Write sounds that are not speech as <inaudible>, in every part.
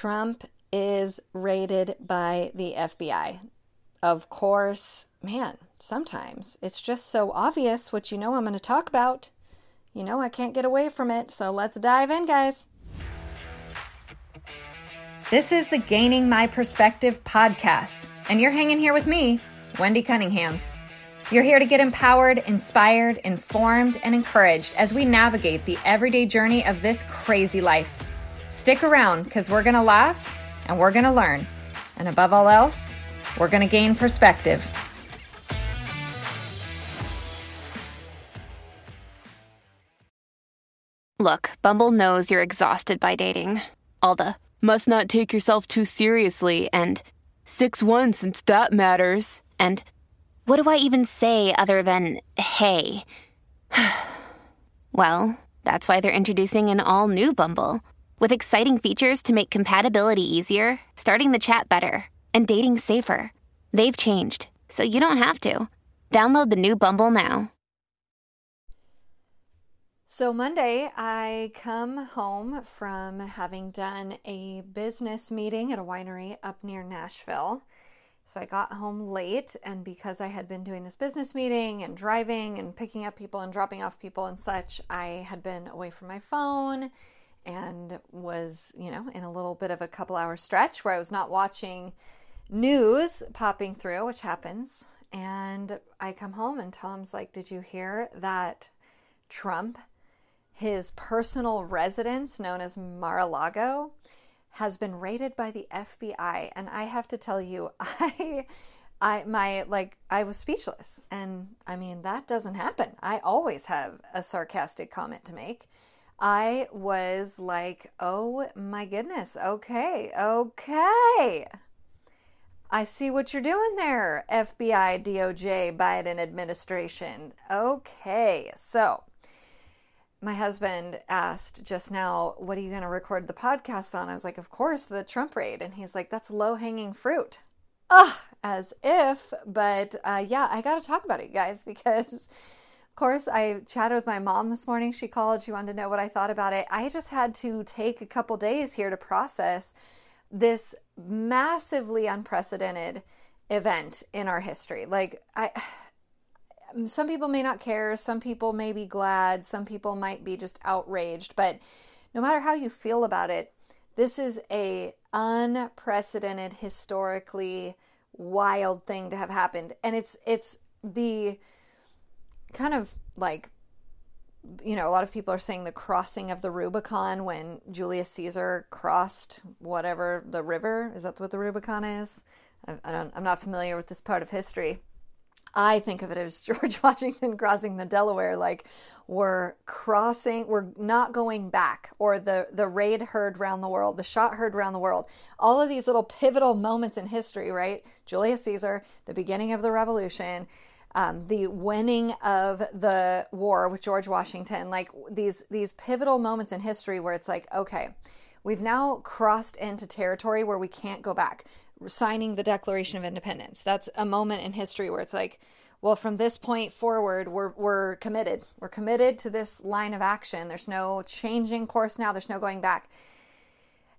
Trump is raided by the FBI. Of course, man, sometimes it's just so obvious what you know I'm going to talk about. You know, I can't get away from it, so let's dive in, guys. This is the Gaining My Perspective podcast, and you're hanging here with me, Wendy Cunningham. You're here to get empowered, inspired, informed, and encouraged as we navigate the everyday journey of this crazy life. Stick around because we're going to laugh and we're going to learn. And above all else, we're going to gain perspective. Look, Bumble knows you're exhausted by dating. All the must not take yourself too seriously and 6 1 since that matters. And what do I even say other than hey? <sighs> well, that's why they're introducing an all new Bumble with exciting features to make compatibility easier, starting the chat better, and dating safer. They've changed, so you don't have to. Download the new Bumble now. So, Monday, I come home from having done a business meeting at a winery up near Nashville. So, I got home late, and because I had been doing this business meeting and driving and picking up people and dropping off people and such, I had been away from my phone and was, you know, in a little bit of a couple hour stretch where I was not watching news popping through, which happens. And I come home and Tom's like, Did you hear that Trump, his personal residence known as Mar-a-Lago, has been raided by the FBI? And I have to tell you, <laughs> I. I my like I was speechless and I mean that doesn't happen. I always have a sarcastic comment to make. I was like, "Oh my goodness. Okay. Okay." I see what you're doing there, FBI, DOJ, Biden administration. Okay, so my husband asked just now, What are you going to record the podcast on? I was like, Of course, the Trump raid. And he's like, That's low hanging fruit. Ah, as if. But uh, yeah, I got to talk about it, guys, <laughs> because course I chatted with my mom this morning. She called, she wanted to know what I thought about it. I just had to take a couple days here to process this massively unprecedented event in our history. Like I <sighs> some people may not care, some people may be glad, some people might be just outraged, but no matter how you feel about it, this is a unprecedented historically wild thing to have happened. And it's it's the kind of like you know, a lot of people are saying the crossing of the Rubicon when Julius Caesar crossed whatever the river. Is that what the Rubicon is? I, I don't, I'm not familiar with this part of history. I think of it as <laughs> George Washington crossing the Delaware, like we're crossing, we're not going back, or the, the raid heard around the world, the shot heard around the world. All of these little pivotal moments in history, right? Julius Caesar, the beginning of the revolution, um, the winning of the war with George Washington, like these these pivotal moments in history where it's like, okay, we've now crossed into territory where we can't go back. Signing the Declaration of Independence. That's a moment in history where it's like, well, from this point forward, we're we're committed. We're committed to this line of action. There's no changing course now. There's no going back.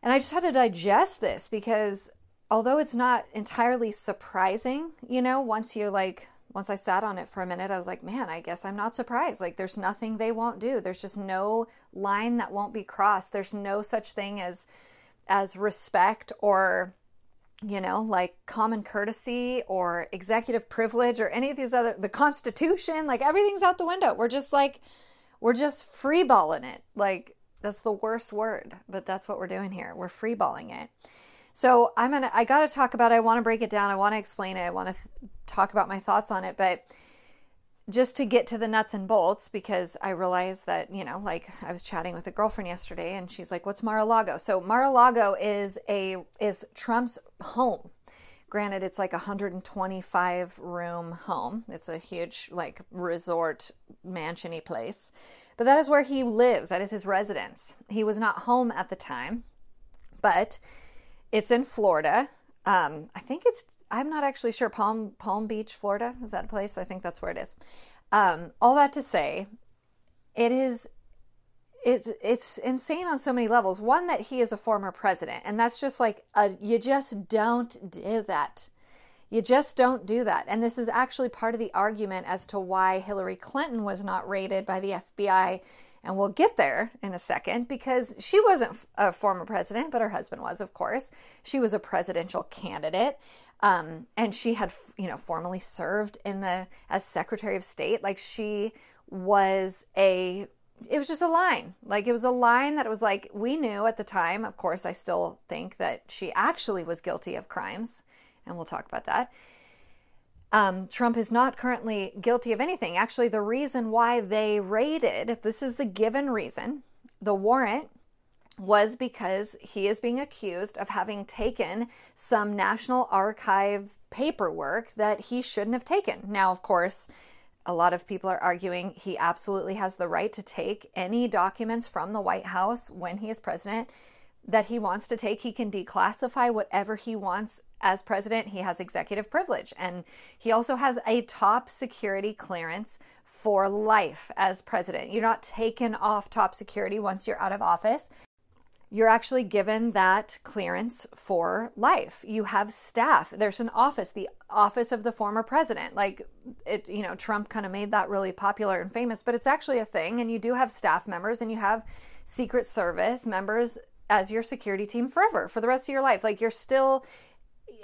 And I just had to digest this because although it's not entirely surprising, you know, once you like once I sat on it for a minute, I was like, man, I guess I'm not surprised. Like, there's nothing they won't do. There's just no line that won't be crossed. There's no such thing as as respect or you know like common courtesy or executive privilege or any of these other the constitution like everything's out the window we're just like we're just freeballing it like that's the worst word but that's what we're doing here we're freeballing it so I'm gonna I gotta talk about it. I want to break it down. I want to explain it. I want to th- talk about my thoughts on it, but just to get to the nuts and bolts because I realized that, you know, like I was chatting with a girlfriend yesterday and she's like, "What's Mar-a-Lago?" So Mar-a-Lago is a is Trump's home. Granted, it's like a 125 room home. It's a huge like resort mansiony place. But that is where he lives. That is his residence. He was not home at the time, but it's in Florida. Um, I think it's. I'm not actually sure. Palm Palm Beach, Florida. Is that a place? I think that's where it is. Um, all that to say, it is it's it's insane on so many levels. One that he is a former president, and that's just like a, you just don't do that. You just don't do that. And this is actually part of the argument as to why Hillary Clinton was not raided by the FBI. And we'll get there in a second because she wasn't a former president, but her husband was, of course. She was a presidential candidate. Um, and she had, you know, formally served in the as Secretary of State. Like she was a it was just a line. Like it was a line that was like we knew at the time. Of course, I still think that she actually was guilty of crimes, and we'll talk about that. Um, Trump is not currently guilty of anything. Actually, the reason why they raided, this is the given reason, the warrant was because he is being accused of having taken some National Archive paperwork that he shouldn't have taken. Now, of course, a lot of people are arguing he absolutely has the right to take any documents from the White House when he is president that he wants to take. He can declassify whatever he wants as president. He has executive privilege. And he also has a top security clearance for life as president. You're not taken off top security once you're out of office you're actually given that clearance for life. You have staff. There's an office, the office of the former president. Like it, you know, Trump kind of made that really popular and famous, but it's actually a thing. And you do have staff members and you have Secret Service members as your security team forever for the rest of your life. Like you're still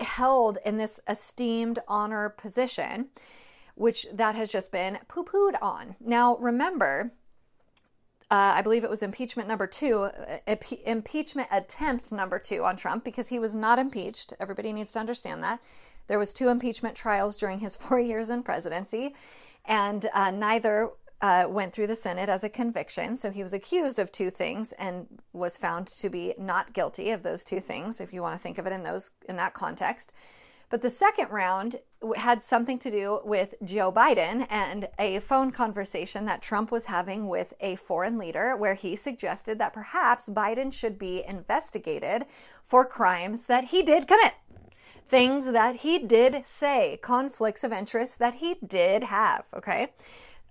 held in this esteemed honor position, which that has just been poo pooed on. Now, remember, uh, I believe it was impeachment number two, uh, impeachment attempt number two on Trump because he was not impeached. Everybody needs to understand that. There was two impeachment trials during his <laughs> four years in presidency, and uh, neither uh, went through the Senate as a conviction. So he was accused of two things and was found to be not guilty of those two things, if you want to think of it in those in that context. But the second round had something to do with Joe Biden and a phone conversation that Trump was having with a foreign leader where he suggested that perhaps Biden should be investigated for crimes that he did commit. Things that he did say, conflicts of interest that he did have, okay?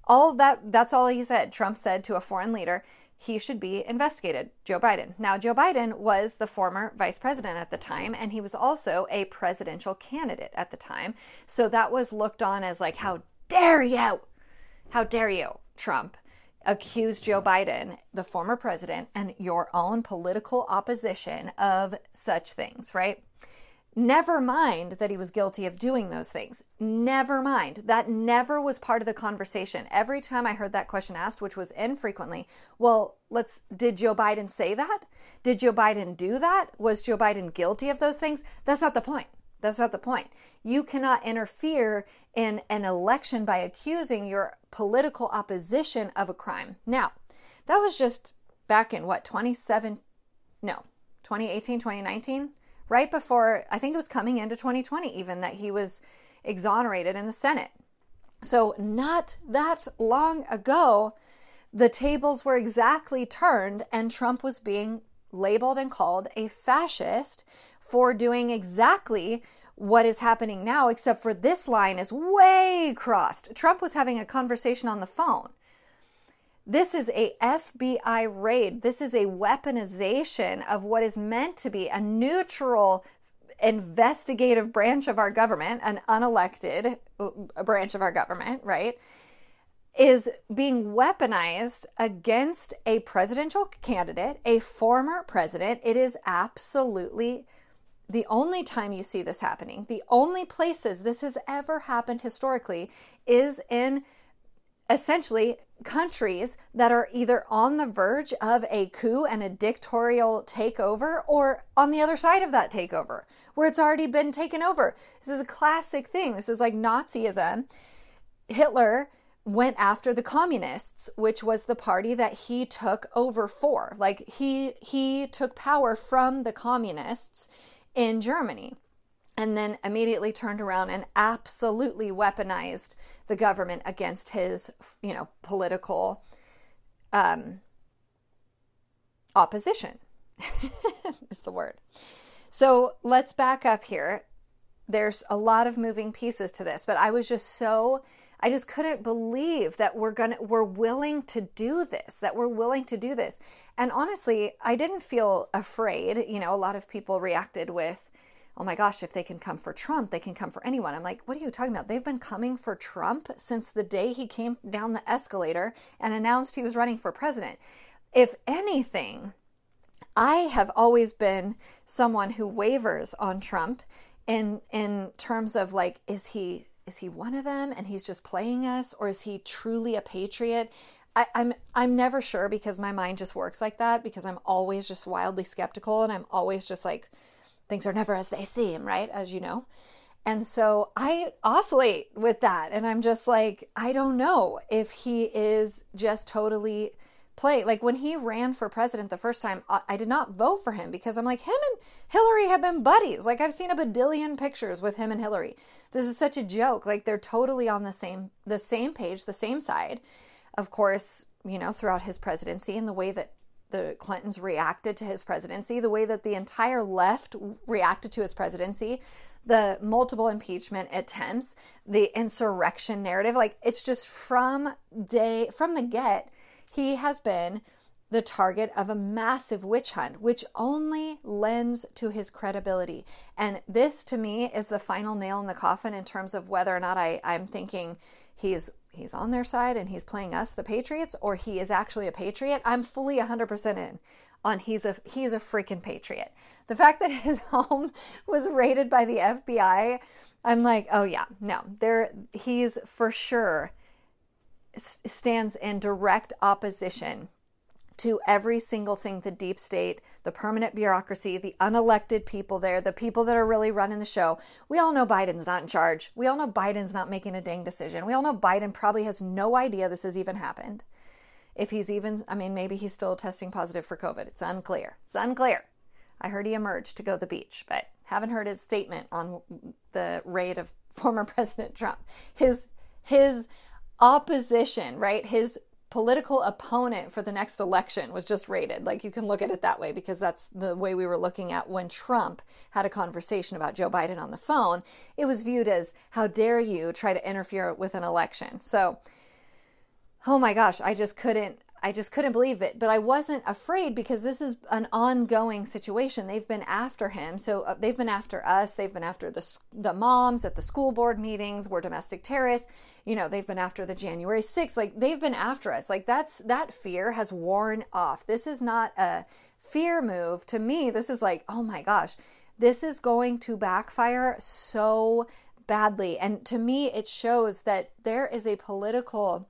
All that, that's all he said. Trump said to a foreign leader he should be investigated, Joe Biden. Now, Joe Biden was the former vice president at the time, and he was also a presidential candidate at the time. So that was looked on as like, how dare you? How dare you, Trump? Accuse Joe Biden, the former president, and your own political opposition of such things, right? Never mind that he was guilty of doing those things. Never mind. That never was part of the conversation. Every time I heard that question asked, which was infrequently, well, let's, did Joe Biden say that? Did Joe Biden do that? Was Joe Biden guilty of those things? That's not the point. That's not the point. You cannot interfere in an election by accusing your political opposition of a crime. Now, that was just back in what, 27, no, 2018, 2019? Right before, I think it was coming into 2020, even that he was exonerated in the Senate. So, not that long ago, the tables were exactly turned, and Trump was being labeled and called a fascist for doing exactly what is happening now, except for this line is way crossed. Trump was having a conversation on the phone this is a FBI raid. This is a weaponization of what is meant to be a neutral investigative branch of our government, an unelected uh, branch of our government, right? Is being weaponized against a presidential candidate, a former president. It is absolutely the only time you see this happening, the only places this has ever happened historically is in essentially countries that are either on the verge of a coup and a dictatorial takeover or on the other side of that takeover where it's already been taken over. This is a classic thing. This is like Nazism. Hitler went after the communists which was the party that he took over for like he he took power from the communists in Germany and then immediately turned around and absolutely weaponized the government against his, you know, political um, opposition, <laughs> is the word. So let's back up here. There's a lot of moving pieces to this, but I was just so I just couldn't believe that we're going to we're willing to do this, that we're willing to do this. And honestly, I didn't feel afraid. You know, a lot of people reacted with, "Oh my gosh, if they can come for Trump, they can come for anyone." I'm like, "What are you talking about? They've been coming for Trump since the day he came down the escalator and announced he was running for president." If anything, I have always been someone who wavers on Trump in in terms of like is he is he one of them and he's just playing us or is he truly a patriot I, I'm I'm never sure because my mind just works like that because I'm always just wildly skeptical and I'm always just like things are never as they seem, right? As you know. And so I oscillate with that and I'm just like I don't know if he is just totally play. Like when he ran for president the first time, I did not vote for him because I'm like, him and Hillary have been buddies. Like I've seen a badillion pictures with him and Hillary. This is such a joke. Like they're totally on the same the same page, the same side. Of course, you know, throughout his presidency and the way that the Clintons reacted to his presidency, the way that the entire left reacted to his presidency, the multiple impeachment attempts, the insurrection narrative, like it's just from day from the get he has been the target of a massive witch hunt, which only lends to his credibility. And this, to me, is the final nail in the coffin in terms of whether or not I, I'm thinking he's he's on their side and he's playing us, the Patriots, or he is actually a patriot. I'm fully 100% in on he's a he's a freaking patriot. The fact that <laughs> his home was raided by the FBI, I'm like, oh yeah, no, there he's for sure stands in direct opposition to every single thing the deep state, the permanent bureaucracy, the unelected people there, the people that are really running the show. We all know Biden's not in charge. We all know Biden's not making a dang decision. We all know Biden probably has no idea this has even happened. If he's even, I mean, maybe he's still testing positive for COVID. It's unclear. It's unclear. I heard he emerged to go to the beach, but haven't heard his statement on the raid of <laughs> former President Trump. His his opposition, right? His political opponent for the next election was just raided. Like you can look at it that way because that's the way we were looking at when Trump had a conversation about Joe Biden on the phone. It was viewed as how dare you try to interfere with an election. So, oh my gosh, I just couldn't I just couldn't believe it. But I wasn't afraid because this is an ongoing situation. They've been after him. So uh, they've been after us. They've been after the, the moms at the school board meetings. We're domestic terrorists. You know, they've been after the January 6th. Like they've been after us. Like that's, that fear has worn off. This is not a fear move. To me, this is like, oh my gosh, this is going to backfire so badly. And to me, it shows that there is a political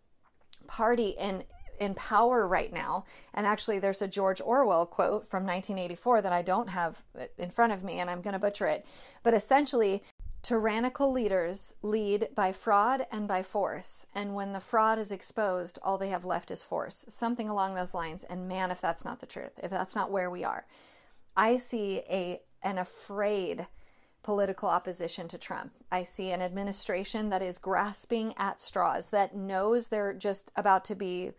party in in power right now. And actually, there's a George Orwell quote from 1984 that I don't have uh, in front of me, and I'm going to butcher it. But essentially, tyrannical leaders lead by fraud and by force. And when the fraud is exposed, all they have left is force. Something along those lines. And man, if that's not the truth, if that's not where we are, I see a an afraid political opposition to Trump. I see an administration that is grasping at straws, that knows they're just about to be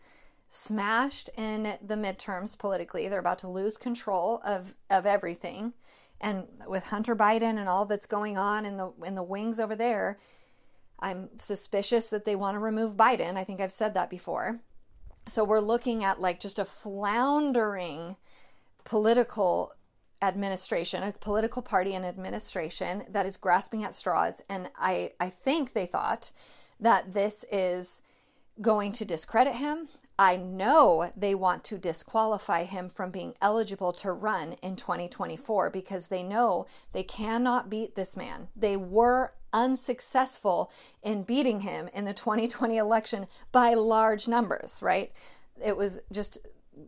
smashed in the midterms politically. They're about to lose control of, of everything. And with Hunter Biden and all that's going on in the in the wings over there, I'm suspicious that they want to remove Biden. I think I've said that before. So we're looking at like just a floundering political administration, a political party and administration that is grasping at straws. And I, I think they thought that this is going to discredit him. I know they want to disqualify him from being eligible to run in 2024 because they know they cannot beat this man. They were unsuccessful in beating him in the 2020 election by large numbers, right? It was just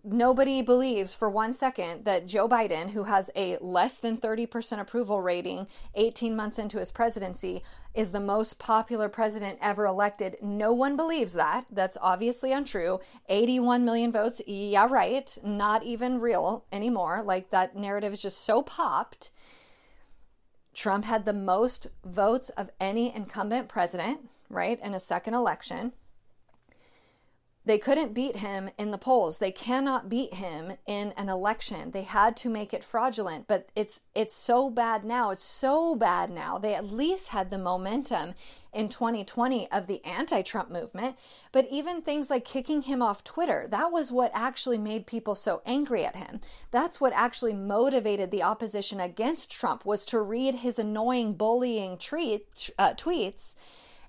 nobody believes for one second that Joe Biden, who has a less than 30% approval rating 18 months into his presidency, is the most popular president ever elected. No one believes that. That's obviously untrue. 81 million votes, yeah, right. Not even real anymore. Like that narrative is just so popped. Trump had the most votes of any incumbent president, right, in a second election They couldn't beat him in the polls. They cannot beat him in an election. They had to make it fraudulent, but it's it's so bad now. It's so bad now. They at least had the momentum in 2020 of the anti-Trump movement, but even things like kicking him off Twitter, that was what actually made people so angry at him. That's what actually motivated the opposition against Trump was to read his annoying bullying treat, uh, tweets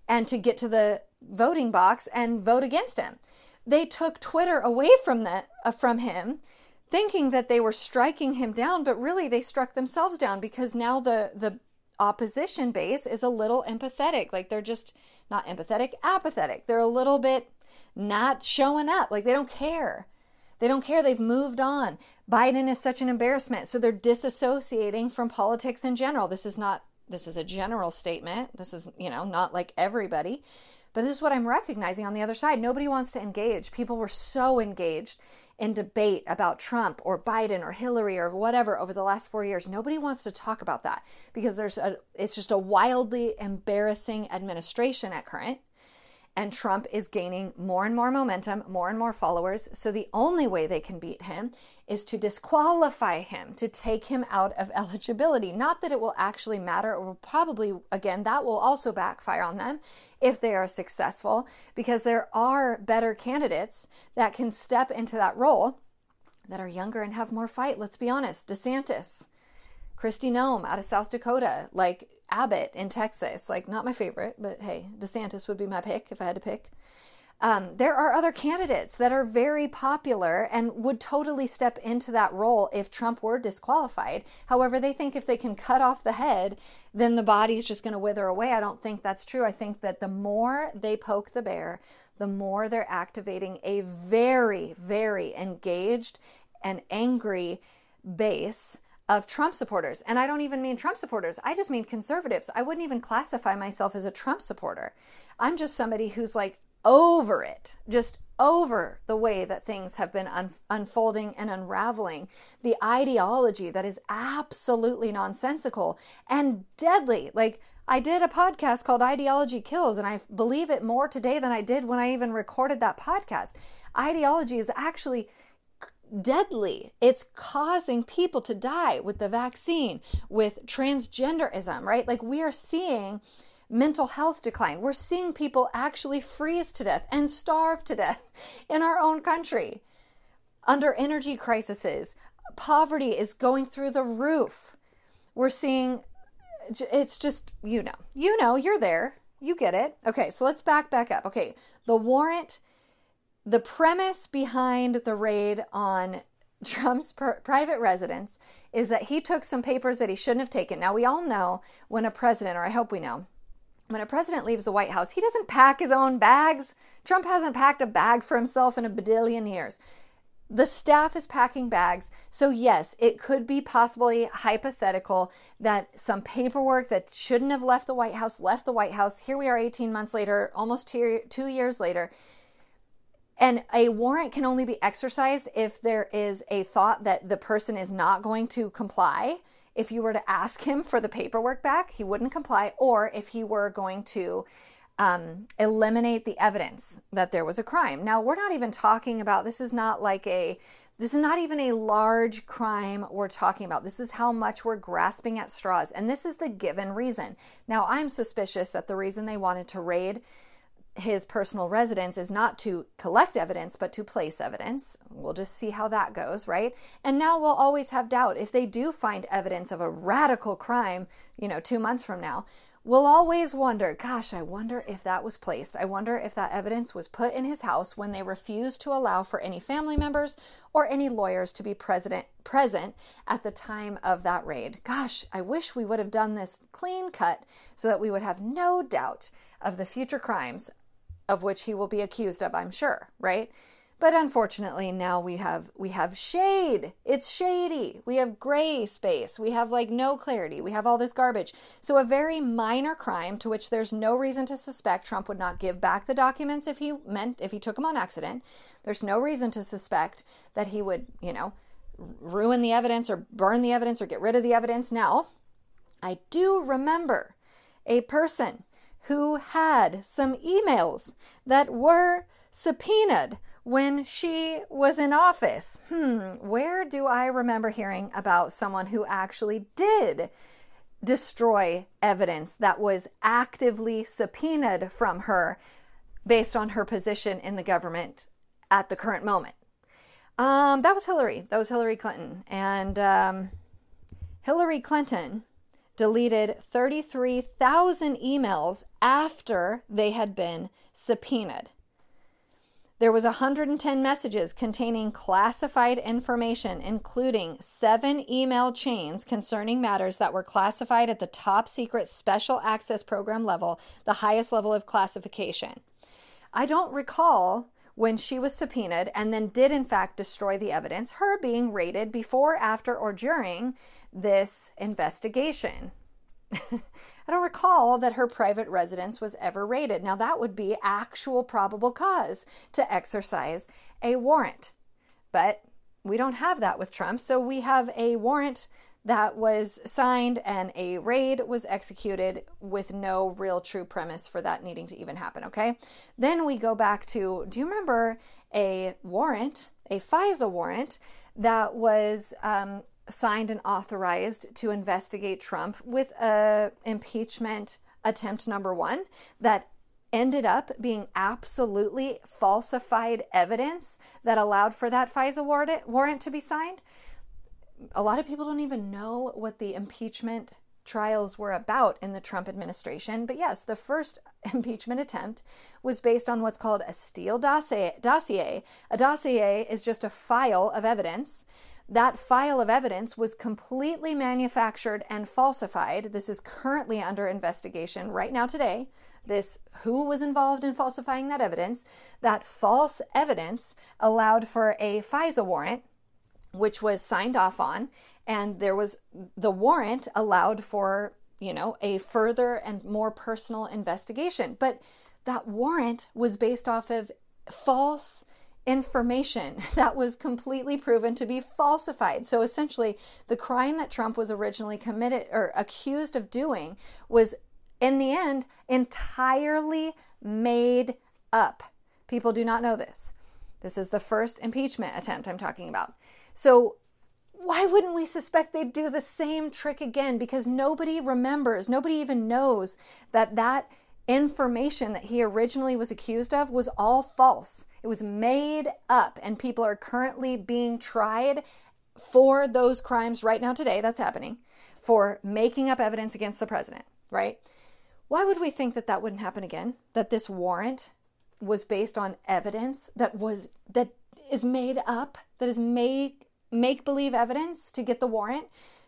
and to get to the voting box and vote against him they took Twitter away from that uh, from him thinking that they were striking him down but really they struck themselves down because now the the opposition base is a little empathetic. Like they're just not empathetic apathetic. They're a little bit not showing up. Like they don't care. They don't care. They've moved on. Biden is such an embarrassment. So they're disassociating from politics in general. This is not this is a general statement. This is you know not like everybody but this is what I'm recognizing on the other side. Nobody wants to engage. People were so engaged in debate about Trump or Biden or Hillary or whatever over the last 4 years. Nobody wants to talk about that because there's a it's just a wildly embarrassing administration at current and Trump is gaining more and more momentum, more and more followers. So the only way they can beat him is to disqualify him, to take him out of <laughs> eligibility. Not that it will actually matter, will probably, again, that will also backfire on them if they are successful, because there are better candidates that can step into that role that are younger and have more fight. Let's be honest. DeSantis, Kristi Noem out of South Dakota, like Abbott in Texas, like not my favorite, but hey, DeSantis would be my pick if I had to pick. Um, there are other candidates that are very popular and would totally step into that role if Trump were disqualified. However, they think if they can cut off the head, then the body's just going to wither away. I don't think that's true. I think that the more they poke the bear, the more they're activating a very, very engaged and angry base of Trump supporters. And I don't even mean Trump supporters, I just mean conservatives. I wouldn't even classify myself as a Trump supporter. I'm just somebody who's like over it, just over the way that things have been un- unfolding and unraveling. The ideology that is absolutely nonsensical and deadly. Like, I did a podcast called Ideology Kills, and I believe it more today than I did when I even recorded that podcast. Ideology is actually deadly. It's causing people to die with the vaccine, with transgenderism, right? Like we are seeing mental health decline. We're seeing people actually freeze to death and starve to death <laughs> in our own country under energy crises. Poverty is going through the roof. We're seeing it's just, you know, you know, you're there. You get it. Okay, so let's back back up. Okay, the warrant the premise behind the raid on <laughs> Trump's pr- private residence is that he took some papers that he shouldn't have taken. Now, we all know when a president, or I hope we know, when a president leaves the White House, he doesn't pack his own bags. Trump hasn't packed a bag for himself in a badillion years. The staff is packing bags. So, yes, it could be possibly hypothetical that some paperwork that shouldn't have left the White House left the White House. Here we are 18 months later, almost two years later and a warrant can only be exercised if there is a thought that the person is not going to comply. If you were to ask him for the paperwork back, he wouldn't comply, or if he were going to um, eliminate the evidence that there was a crime. Now, we're not even talking about this is not like a this is not even a large crime we're talking about. This is how much we're grasping at straws. And this is the given reason. Now, I'm suspicious that the reason they wanted to raid his personal residence is not to collect evidence, but to place evidence. We'll just see how that goes, right? And now we'll always have doubt. If they do find evidence of a radical crime, you know, two months from now, we'll always wonder gosh, I wonder if that was placed. I wonder if that evidence was put in his house when they refused to allow for any family members or any lawyers to be present, present at the time of that raid. Gosh, I wish we would have done this clean cut so that we would have no doubt of the future crimes of which he will be accused of, I'm sure, right? But unfortunately, now we have we have shade. It's shady. We have gray space. We have like no clarity. We have all this garbage. So a very minor crime to which there's no reason to suspect Trump would not give back the documents if he meant if he took them on accident. There's no reason to suspect that he would, you know, ruin the evidence or burn the evidence or get rid of the evidence. Now, I do remember a person who had some emails that were subpoenaed when she was in office. Hmm, where do I remember hearing about someone who actually did destroy evidence that was actively subpoenaed from her based on her position in the government at the current moment? Um, that was Hillary. That was Hillary Clinton. And um, Hillary Clinton deleted 33,000 emails after they had been subpoenaed. There was 110 messages containing classified information including 7 email chains concerning matters that were classified at the top secret special access program level, the highest level of classification. I don't recall when she was subpoenaed and then did in fact destroy the evidence, her being raided before, after, or during this investigation. <laughs> I don't recall that her private residence was ever raided. Now, that would be actual probable cause to exercise a warrant. But we don't have that with Trump. So we have a warrant that was signed and a raid was executed with no real true premise for that needing to even happen. Okay. Then we go back to do you remember a warrant, a FISA warrant that was um, signed and authorized to investigate Trump with a impeachment attempt number one that ended up being absolutely falsified evidence that allowed for that FISA warrant to be signed a lot of people don't even know what the impeachment trials were about in the Trump administration. But yes, the first <laughs> impeachment attempt was based on what's called a Steele dossier. dossier. A dossier is just a file of evidence. That file of evidence was completely manufactured and falsified. This is currently under investigation right now today. This who was involved in falsifying that evidence. That false evidence allowed for a FISA warrant which was signed off on, and there was the warrant allowed for, you know, a further and more personal investigation. But that warrant was based off of false information <laughs> that was completely proven to be falsified. So essentially, the crime that Trump was originally committed or accused of doing was, in the end, entirely made up. People do not know this. This is the first impeachment attempt I'm talking about. So, why wouldn't we suspect they'd do the same trick again? Because nobody remembers, nobody even knows that that information that he originally was accused of was all false. It was made up, and people are currently being tried for those crimes right now, today. That's happening for making up evidence against the president, right? Why would we think that that wouldn't happen again? That this warrant was based on evidence that was that is made up, that is make make believe evidence to get the warrant.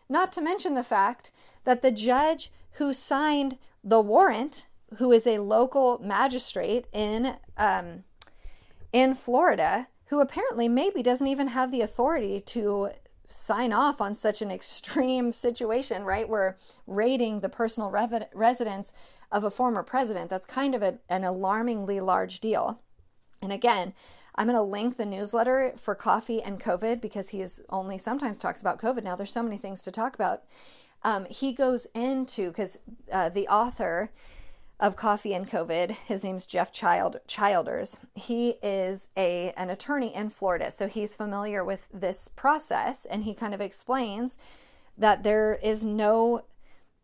Not to mention the fact that the judge who signed the warrant, who is a local magistrate in um, in Florida, who apparently maybe doesn't even have the authority to sign off on such an extreme <laughs> situation, right? We're raiding the personal residence of a former president. That's kind of a, an alarmingly large deal. And again, I'm going to link the newsletter for coffee and COVID because he is only sometimes talks about COVID now. There's so many things to talk about. Um, he goes into because uh, the author of Coffee and COVID, his name's Jeff Child Childers. He is a an attorney in Florida, so he's familiar with this process, and he kind of explains that there is no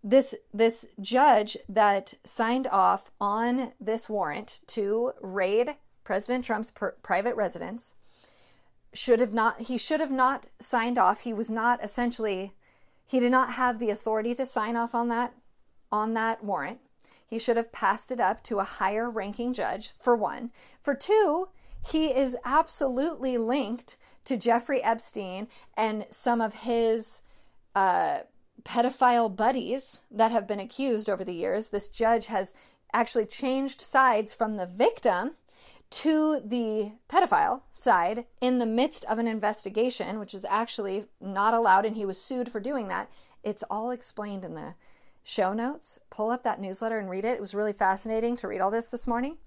this this judge that signed off on this warrant to raid President Trump's pr- private residence should have not he should have not signed off. He was not essentially he did not have the authority to sign off on that on that warrant. He should have passed it up to a higher ranking judge for one. For two, he is absolutely linked to Jeffrey Epstein and some of his uh, pedophile buddies that have been accused over the years. This judge has actually changed sides from the victim to the pedophile side in the midst of an investigation, which is actually not allowed, and he was sued for doing that. It's all explained in the show notes. Pull up that newsletter and read it. It was really fascinating to read all this this morning.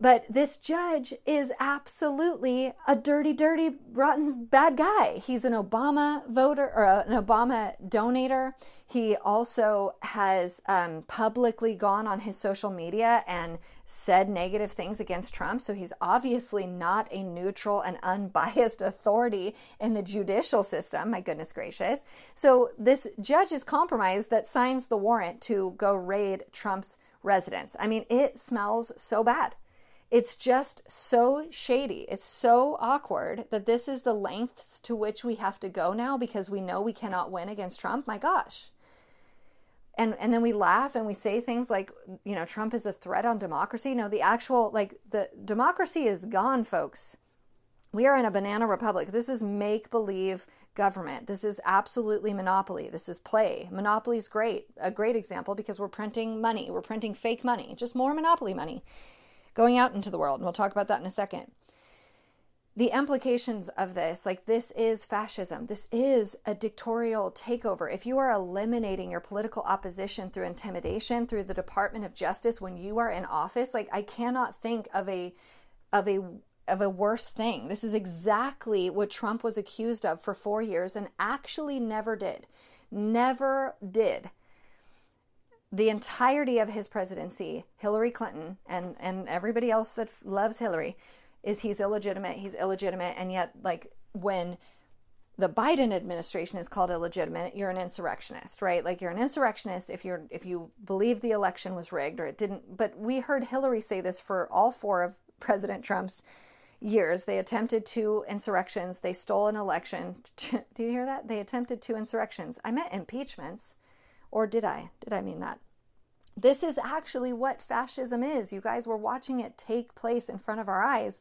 But this judge is absolutely a dirty, dirty, rotten, bad guy. He's an Obama voter or an Obama donator. He also has um, publicly gone on his social media and said negative things against Trump. So he's obviously not a neutral and unbiased <laughs> authority in the judicial system. My goodness gracious. So this judge is compromised that signs the warrant to go raid Trump's residence. I mean, it smells so bad. It's just so shady. It's so awkward that this is the lengths to which we have to go now because we know we cannot win against Trump. My gosh. And and then we laugh and we say things like, you know, Trump is a threat on democracy. No, the actual like the democracy is gone, folks. We are in a banana republic. This is make believe government. This is absolutely monopoly. This is play. Monopoly is great. A great example because we're printing money. We're printing fake money, just more monopoly money going out into the world. And we'll talk about that in a second. The implications of this, like this is fascism. This is a dictatorial takeover. If you are eliminating your political opposition through intimidation, through the Department of Justice when you are in office, like I cannot think of a of a of a worse thing. This is exactly what Trump was accused of for 4 years and actually never did. Never did the entirety of his presidency, Hillary Clinton and and everybody else that loves Hillary, is he's illegitimate. He's illegitimate, and yet like when the Biden administration is called illegitimate, you're an insurrectionist, right? Like you're an insurrectionist if you're if you believe the election was rigged or it didn't. But we heard Hillary say this for all four of President Trump's years. They attempted two insurrections. They stole an election. <laughs> Do you hear that? They attempted two insurrections. I meant impeachments. Or did I? Did I mean that? This is actually what fascism is. You guys were watching it take place in front of our eyes.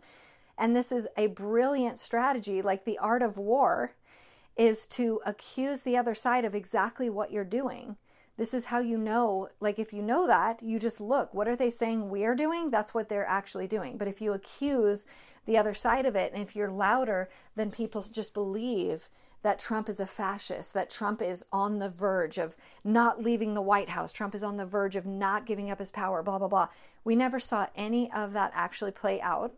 And this is a brilliant strategy, like the art of war, is to accuse the other side of exactly what you're doing. This is how you know, like, if you know that, you just look, what are they saying we're doing? That's what they're actually doing. But if you accuse the other side of it, and if you're louder, then people just believe that Trump is a fascist, that Trump is on the verge of not leaving the White House, Trump is on the verge of not giving up his power, blah, blah, blah. We never saw any of that actually play out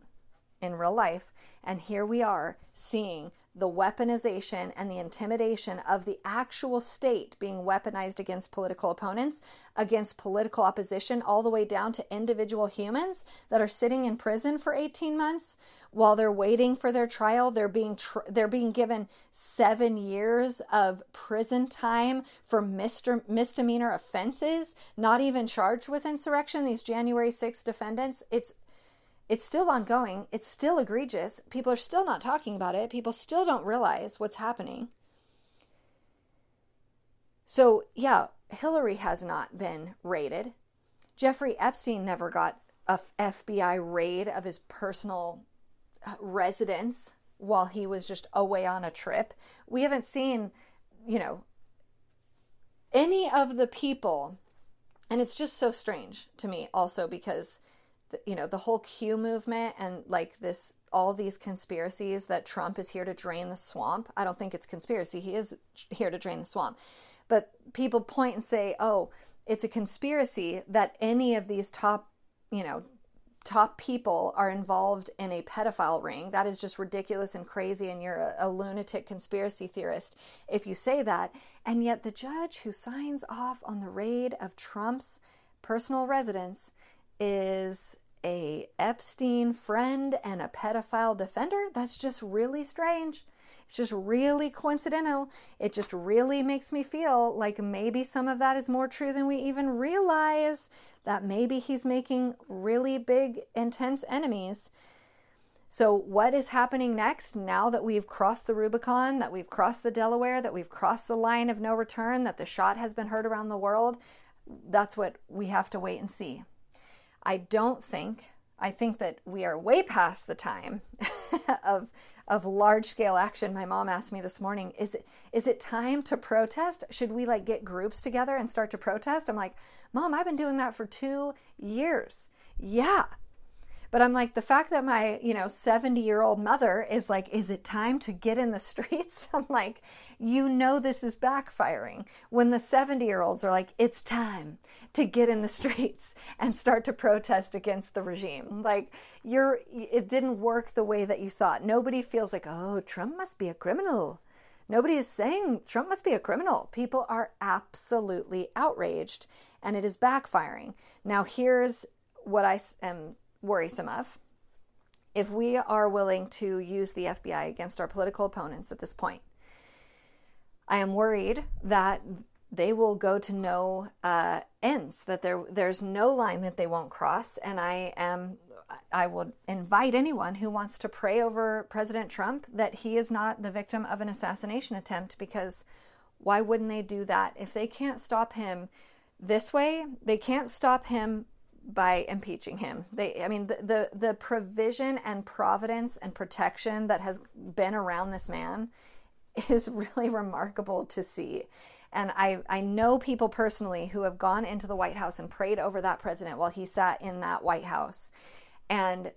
in real life. And here we are seeing the weaponization and the intimidation of the actual state being weaponized against political opponents, against political opposition, all the way down to individual humans that are sitting in prison for 18 months while they're waiting for their trial. They're being tr- they're being given seven years of prison time for misder- misdemeanor offenses, not even charged with insurrection. These January 6 defendants, it's it's still ongoing. It's still egregious. People are still not talking about it. People still don't realize what's happening. So, yeah, Hillary has not been raided. Jeffrey Epstein never got a FBI raid of his personal uh, residence while he was just away on a trip. We haven't seen, you know, any of the people. And it's just so strange to me also because you know the whole Q movement and like this all these conspiracies that Trump is here to drain the swamp. I don't think it's conspiracy. He is here to drain the swamp. But people point and say, "Oh, it's a conspiracy that any of these top, you know, top people are involved in a pedophile ring. That is just ridiculous and crazy and you're a, a lunatic conspiracy theorist if you say that." And yet the judge who signs off on the raid of Trump's personal residence is a Epstein friend and a pedophile defender. That's just really strange. It's just really coincidental. It just really makes me feel like maybe some of that is more true than we even realize. That maybe he's making really big, intense enemies. So, what is happening next now that we've crossed the Rubicon, that we've crossed the Delaware, that we've crossed the line of no return, that the shot has been heard around the world? That's what we have to wait and see. I don't think, I think that we are way past the time <laughs> of, of large scale action. My mom asked me this morning, is it, is it time to protest? Should we like get groups together and start to protest? I'm like, Mom, I've been doing that for two years. Yeah. But I'm like, the fact that my, you know, 70 year old mother is like, is it time to get in the <laughs> streets? I'm like, you know, this is backfiring. When the 70 year olds are like, it's time to get in the <laughs> streets and start to protest against the regime. Like, you're, it didn't work the way that you thought. Nobody feels like, oh, Trump must be a criminal. Nobody is saying Trump must be a criminal. People are absolutely outraged and it is backfiring. Now, here's what I am worrisome of. If we are willing to use the FBI against our political opponents at this point, I am worried that they will go to no uh, ends, that there there's no line that they won't cross, and I am I would invite anyone who wants to pray over President Trump that he is not the victim of an assassination attempt because why wouldn't they do that if they can't stop him this way they can't stop him by impeaching him. They, I mean, the, the, the provision and providence and protection that has been around this man is <laughs> really remarkable to see. And I, I know people personally who have gone into the White House and prayed over that president while he sat in that White House. And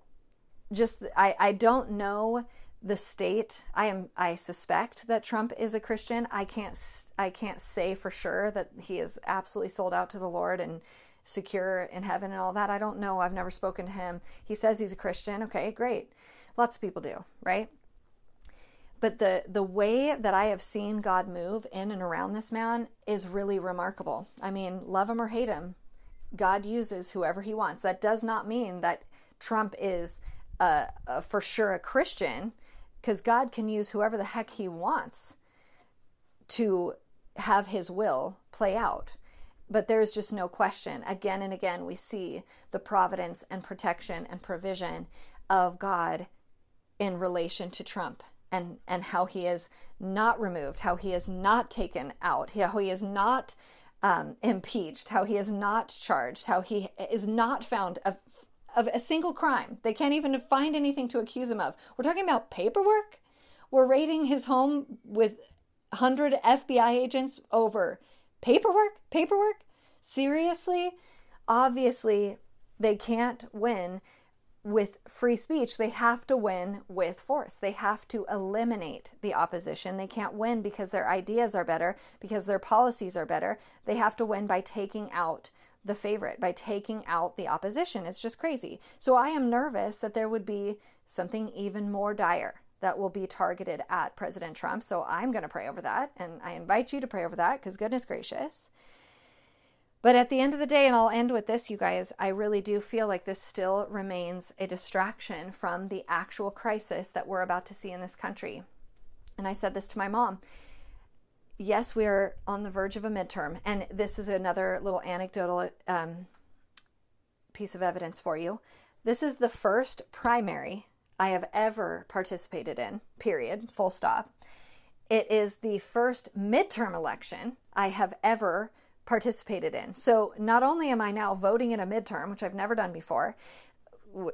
just, I, I don't know the state. I am, I suspect that Trump is a Christian. I can't, I can't say for sure that he is absolutely sold out to the Lord and secure in heaven and all that. I don't know. I've never spoken to him. He says he's a Christian. Okay, great. Lots of people do, right? But the the way that I have seen God move in and around this man is really remarkable. I mean, love him or hate him, God uses whoever he wants. That does not mean that Trump is uh, uh, for sure a Christian, because God can use whoever the heck he wants to have his will play out. But there's just no question. Again and again, we see the providence and protection and provision of God in relation to Trump and, and how he is not removed, how he is not taken out, how he is not um, impeached, how he is not charged, how he is not found of, of a single crime. They can't even find anything to accuse him of. We're talking about paperwork. We're raiding his home with 100 FBI agents over paperwork? Paperwork? Seriously? Obviously, they can't win with free speech. They have to win with force. They have to eliminate the opposition. They can't win because their ideas are better, because their policies are better. They have to win by taking out the favorite, by taking out the opposition. It's just crazy. So I am nervous that there would be something even more dire that will be targeted at President Trump. So I'm going to pray over that. And I invite you to pray over that because goodness gracious. But at the end of the day, and I'll end with this, you guys, I really do feel like this still remains a distraction from the actual crisis that we're about to see in this country. And I said this to my mom. Yes, we are on the verge of a midterm. And this is another little anecdotal um, piece of evidence for you. This is the first primary I have ever participated in, period, full stop. It is the first midterm election I have ever participated in. So not only am I now voting in a midterm, which I've never done before,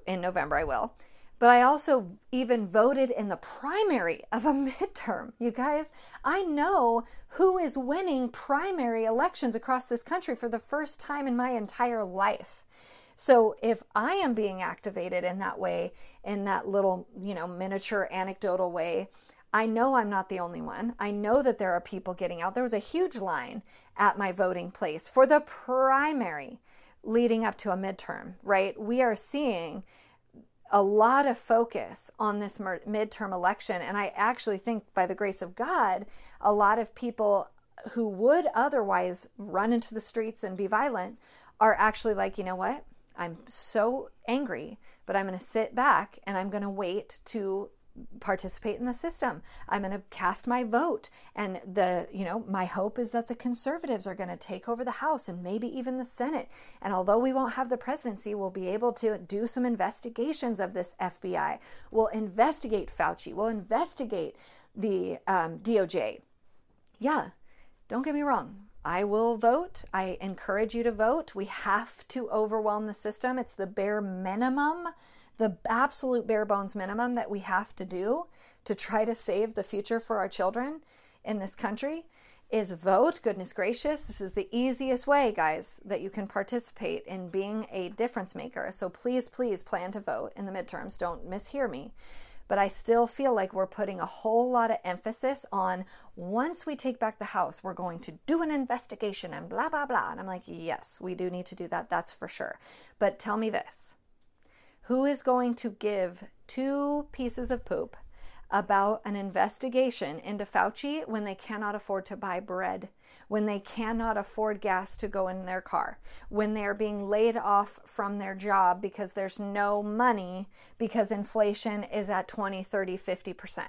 in November I will, but I also even voted in the primary of a <laughs> midterm. You guys, I know who is winning primary elections across this country for the first time in my entire life. So if I am being activated in that way, in that little, you know, miniature anecdotal way, I know I'm not the only one. I know that there are people getting out. There was a huge line at my voting place for the primary leading up to a midterm, right? We are seeing a lot of focus on this midterm election. And I actually think, by the grace of God, a lot of people who would otherwise run into the streets and be violent are actually like, you know what? I'm so angry, but I'm going to sit back and I'm going to wait to participate in the system. I'm going to cast my vote and the, you know, my hope is that the conservatives are going to take over the House and maybe even the Senate. And although we won't have the presidency, we'll be able to do some investigations of this FBI. We'll investigate Fauci. We'll investigate the um, DOJ. Yeah, don't get me wrong. I will vote. I encourage you to vote. We have to overwhelm the system. It's the bare minimum, the absolute bare bones minimum that we have to do to try to save the future for our children in this country. is vote. Goodness gracious, this is the easiest way, guys, that you can participate in being a difference maker. So please, please plan to vote in the midterms. Don't mishear me. But I still feel like we're putting a whole lot of emphasis on once we take back the House, we're going to do an investigation and blah, blah, blah. And I'm like, yes, we do need to do that. That's for sure. But tell me this who is going to give two pieces of poop about an investigation into Fauci when they cannot afford to buy bread, when they cannot afford gas to go in their car, when they are being laid off from their job because there's no money because inflation is at 20, 30, 50%.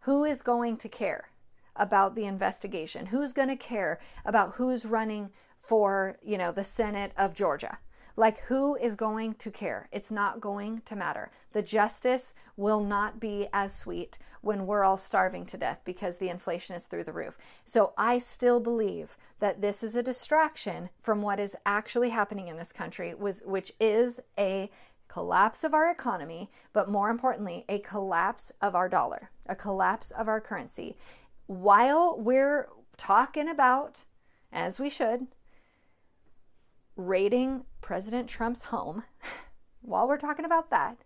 Who is going to care about the investigation? Who's going to care about who's running for, you know, the Senate of Georgia? Like, who is going to care? It's not going to matter. The justice will not be as sweet when we're all starving to death because the inflation is through the roof. So, I still believe that this is a distraction from what is actually happening in this country, which is a collapse of our economy, but more importantly, a collapse of our dollar, a collapse of our currency. While we're talking about, as we should, raiding President Trump's home, <laughs> while we're talking about that,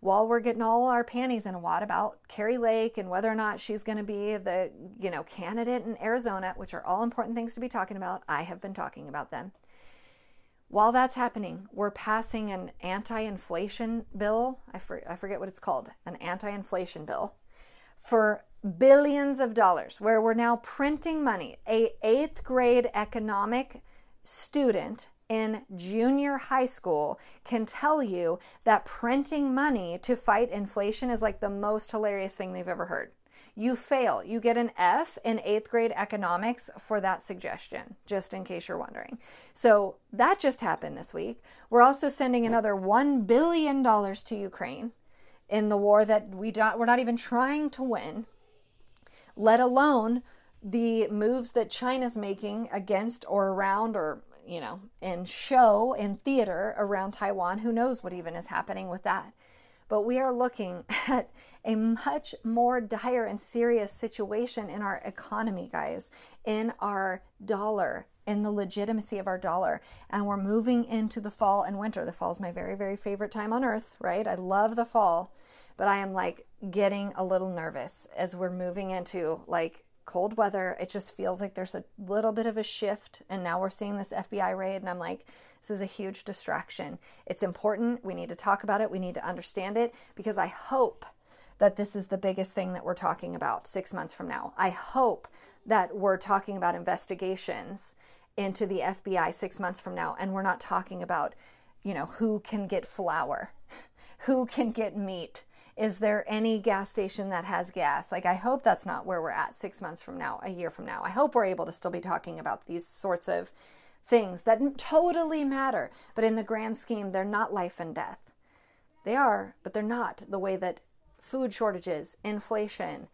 while we're getting all our panties in a wad about Kari Lake and whether or not she's going to be the, you know, candidate in Arizona, which are all important things to be talking about. I have been talking about them. While that's happening, we're passing an anti-inflation bill. I, for, I forget what it's called, an anti-inflation bill for billions of dollars where we're now printing money. A 8th grade economic student in junior high school can tell you that printing money to fight inflation is like the most hilarious thing they've ever heard. You fail. You get an F in eighth grade economics for that suggestion, just in case you're wondering. So that just happened this week. We're also sending another $1 billion to Ukraine in the war that we don't, we're not even trying to win, let alone the moves that China's making against or around or you know, in show in theater around Taiwan. Who knows what even is happening with that? But we are looking <laughs> at a much more dire and serious situation in our economy, guys, in our dollar, in the legitimacy of our dollar. And we're moving into the fall and winter. The fall is my very, very favorite time on earth, right? I love the fall, but I am like getting a little nervous as we're moving into like cold weather. It just feels like there's a little bit of a shift. And now we're seeing this FBI raid, and I'm like, this is a huge distraction. It's important. We need to talk about it. We need to understand it because I hope that this is the biggest thing that we're talking about six months from now. I hope that we're talking about investigations into the FBI six months from now, and we're not talking about, you know, who can get flour, <laughs> who can get meat, is there any gas station that has gas? Like, I hope that's not where we're at six months from now, a year from now. I hope we're able to still be talking about these sorts of things that totally matter. But in the grand scheme, they're not life and death. They are, but they're not the way that food shortages, inflation,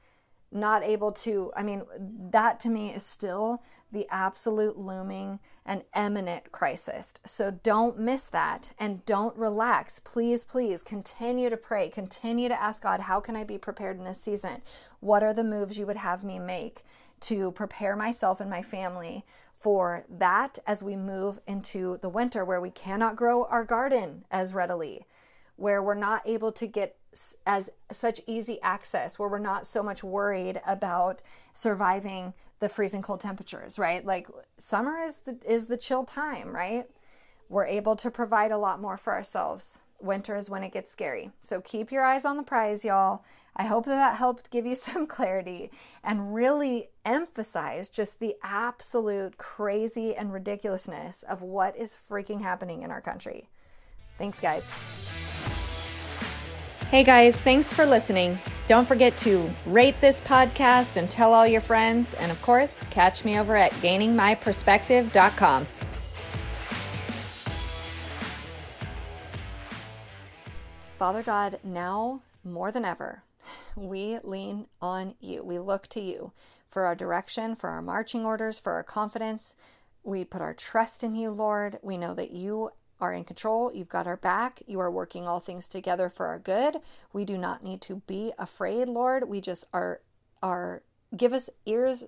not able to, I mean, that to me is still the absolute looming and imminent crisis. So don't miss that and don't relax. Please, please continue to pray, continue to ask God, how can I be prepared in this season? What are the moves you would have me make to prepare myself and my family for that as we move into the winter where we cannot grow our garden as readily? Where we're not able to get as such easy access where we're not so much worried about surviving the freezing cold temperatures right? Like summer is the is the chill time right? We're able to provide a lot more for ourselves. Winter is when it gets scary. So keep your eyes on the prize y'all. I hope that that helped give you <laughs> some clarity and really emphasize just the absolute crazy and ridiculousness of what is freaking happening in our country. Thanks guys Hey guys, thanks for listening. Don't forget to rate this podcast and tell all your friends. And of course, catch me over at gainingmyperspective.com. Father God, now more than ever, we lean on you. We look to you for our direction, for our marching orders, for our confidence. We put our trust in you, Lord. We know that you are in control. You've got our back. You are working all things together for our good. We do not need to be afraid, Lord. We just are are give us ears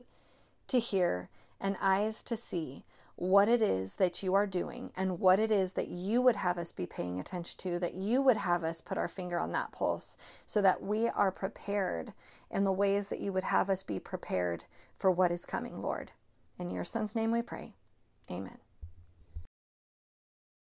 to hear and eyes to see what it is that you are doing and what it is that you would have us be paying attention to, that you would have us put our finger on that pulse so that we are prepared in the ways that you would have us be prepared for what is coming, Lord. In your son's name we pray. Amen.